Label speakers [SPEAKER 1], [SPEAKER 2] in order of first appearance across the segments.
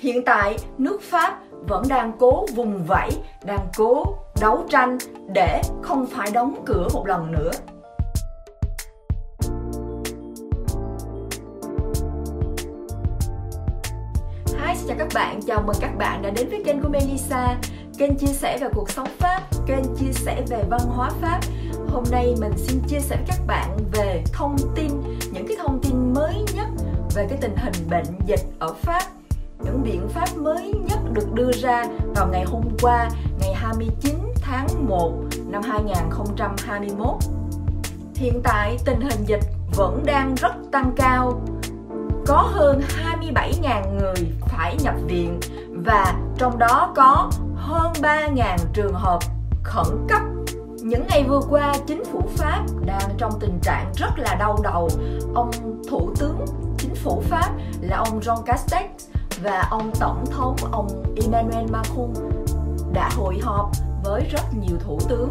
[SPEAKER 1] Hiện tại, nước Pháp vẫn đang cố vùng vẫy, đang cố đấu tranh để không phải đóng cửa một lần nữa. Hi, xin chào các bạn, chào mừng các bạn đã đến với kênh của Melissa Kênh chia sẻ về cuộc sống Pháp, kênh chia sẻ về văn hóa Pháp. Hôm nay mình xin chia sẻ với các bạn về thông tin, những cái thông tin mới nhất về cái tình hình bệnh dịch ở Pháp những biện pháp mới nhất được đưa ra vào ngày hôm qua, ngày 29 tháng 1 năm 2021. Hiện tại tình hình dịch vẫn đang rất tăng cao. Có hơn 27.000 người phải nhập viện và trong đó có hơn 3.000 trường hợp khẩn cấp. Những ngày vừa qua, chính phủ Pháp đang trong tình trạng rất là đau đầu. Ông Thủ tướng chính phủ Pháp là ông Jean Castex và ông tổng thống, ông Emmanuel Macron đã hội họp với rất nhiều thủ tướng.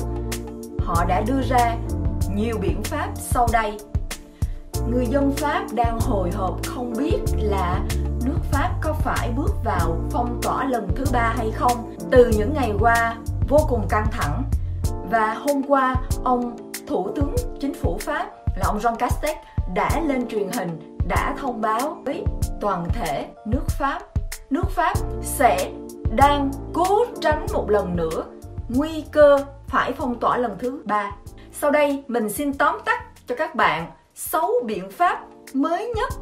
[SPEAKER 1] Họ đã đưa ra nhiều biện pháp sau đây. Người dân Pháp đang hồi hộp không biết là nước Pháp có phải bước vào phong tỏa lần thứ ba hay không. Từ những ngày qua, vô cùng căng thẳng và hôm qua, ông thủ tướng chính phủ Pháp là ông Jean Castex đã lên truyền hình, đã thông báo với toàn thể nước Pháp. Nước Pháp sẽ đang cố tránh một lần nữa nguy cơ phải phong tỏa lần thứ ba. Sau đây mình xin tóm tắt cho các bạn 6 biện pháp mới nhất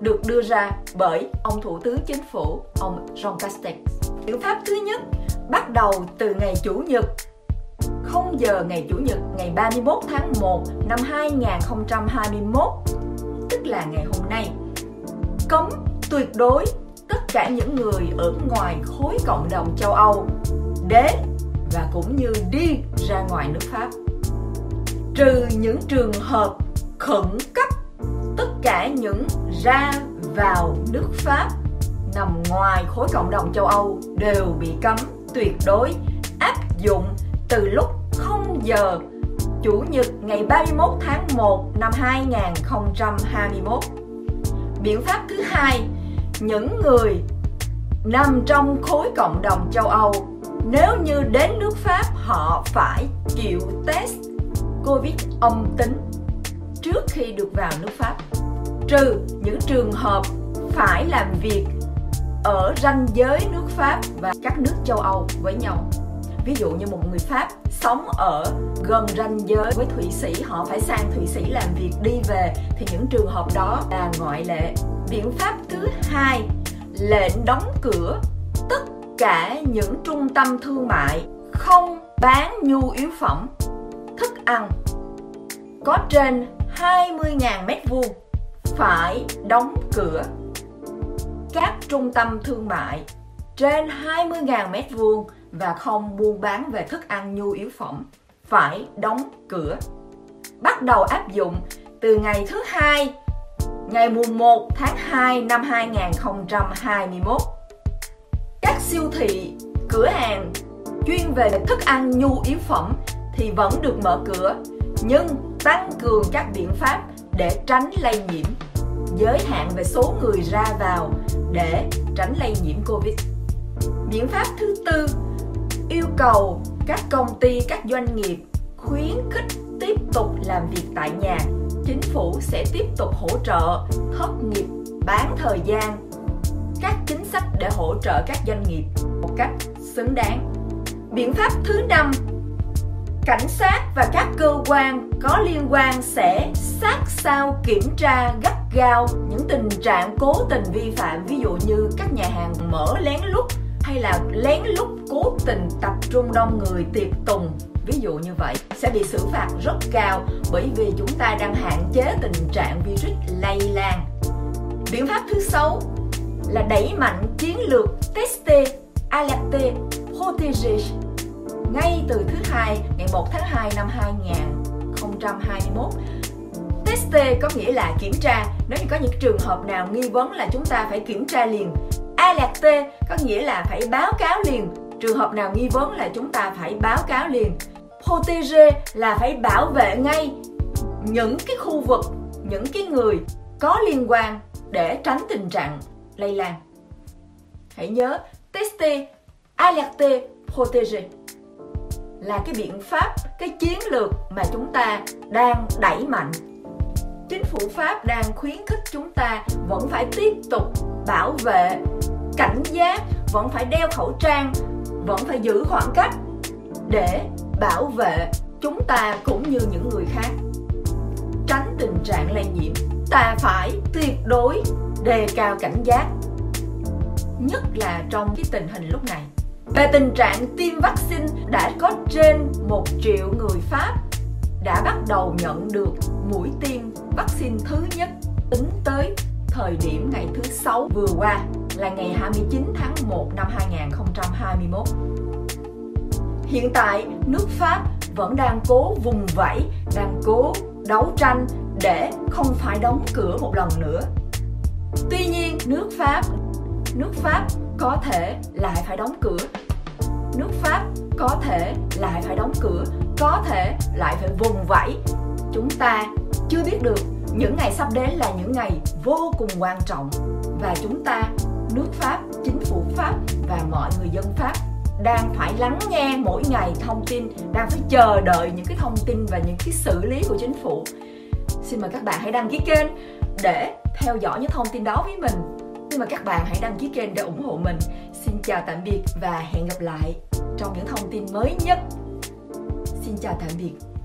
[SPEAKER 1] được đưa ra bởi ông Thủ tướng Chính phủ, ông Jean Castex. Biện pháp thứ nhất bắt đầu từ ngày Chủ nhật 0 giờ ngày Chủ nhật ngày 31 tháng 1 năm 2021 tức là ngày hôm nay cấm tuyệt đối tất cả những người ở ngoài khối cộng đồng châu Âu đến và cũng như đi ra ngoài nước Pháp trừ những trường hợp khẩn cấp tất cả những ra vào nước Pháp nằm ngoài khối cộng đồng châu Âu đều bị cấm tuyệt đối áp dụng từ lúc 0 giờ Chủ nhật ngày 31 tháng 1 năm 2021. Biện pháp thứ hai, những người nằm trong khối cộng đồng châu Âu nếu như đến nước Pháp, họ phải chịu test Covid âm tính trước khi được vào nước Pháp. Trừ những trường hợp phải làm việc ở ranh giới nước Pháp và các nước châu Âu với nhau ví dụ như một người pháp sống ở gần ranh giới với thụy sĩ, họ phải sang thụy sĩ làm việc đi về, thì những trường hợp đó là ngoại lệ. Biện pháp thứ hai, lệnh đóng cửa tất cả những trung tâm thương mại, không bán nhu yếu phẩm, thức ăn. Có trên 20.000 mét vuông phải đóng cửa các trung tâm thương mại trên 20.000 mét vuông và không buôn bán về thức ăn nhu yếu phẩm phải đóng cửa. Bắt đầu áp dụng từ ngày thứ hai ngày mùng 1 tháng 2 năm 2021. Các siêu thị, cửa hàng chuyên về thức ăn nhu yếu phẩm thì vẫn được mở cửa nhưng tăng cường các biện pháp để tránh lây nhiễm giới hạn về số người ra vào để tránh lây nhiễm Covid. Biện pháp thứ tư yêu cầu các công ty, các doanh nghiệp khuyến khích tiếp tục làm việc tại nhà. Chính phủ sẽ tiếp tục hỗ trợ thất nghiệp, bán thời gian, các chính sách để hỗ trợ các doanh nghiệp một cách xứng đáng. Biện pháp thứ năm cảnh sát và các cơ quan có liên quan sẽ sát sao kiểm tra gắt gao những tình trạng cố tình vi phạm ví dụ như các nhà hàng mở lén lút hay là lén lút cố tình tập trung đông người tiệc tùng? Ví dụ như vậy, sẽ bị xử phạt rất cao bởi vì chúng ta đang hạn chế tình trạng virus lây lan. Biện pháp thứ sáu là đẩy mạnh chiến lược teste alerte protéger ngay từ thứ hai, ngày 1 tháng 2 năm 2021 teste có nghĩa là kiểm tra. Nếu như có những trường hợp nào nghi vấn là chúng ta phải kiểm tra liền alerte có nghĩa là phải báo cáo liền. Trường hợp nào nghi vấn là chúng ta phải báo cáo liền. Protege là phải bảo vệ ngay những cái khu vực, những cái người có liên quan để tránh tình trạng lây lan. Hãy nhớ tester alerte protege là cái biện pháp, cái chiến lược mà chúng ta đang đẩy mạnh. Chính phủ pháp đang khuyến khích chúng ta vẫn phải tiếp tục bảo vệ cảnh giác, vẫn phải đeo khẩu trang, vẫn phải giữ khoảng cách để bảo vệ chúng ta cũng như những người khác. Tránh tình trạng lây nhiễm, ta phải tuyệt đối đề cao cảnh giác, nhất là trong cái tình hình lúc này. Về tình trạng tiêm vaccine đã có trên một triệu người Pháp đã bắt đầu nhận được mũi tiêm vaccine thứ nhất tính tới thời điểm ngày thứ sáu vừa qua là ngày 29 tháng 1 năm 2021. Hiện tại, nước Pháp vẫn đang cố vùng vẫy, đang cố đấu tranh để không phải đóng cửa một lần nữa. Tuy nhiên, nước Pháp nước Pháp có thể lại phải đóng cửa. Nước Pháp có thể lại phải đóng cửa, có thể lại phải vùng vẫy. Chúng ta chưa biết được những ngày sắp đến là những ngày vô cùng quan trọng và chúng ta nước Pháp, chính phủ Pháp và mọi người dân Pháp đang phải lắng nghe mỗi ngày thông tin, đang phải chờ đợi những cái thông tin và những cái xử lý của chính phủ. Xin mời các bạn hãy đăng ký kênh để theo dõi những thông tin đó với mình. Xin mời các bạn hãy đăng ký kênh để ủng hộ mình. Xin chào tạm biệt và hẹn gặp lại trong những thông tin mới nhất. Xin chào tạm biệt.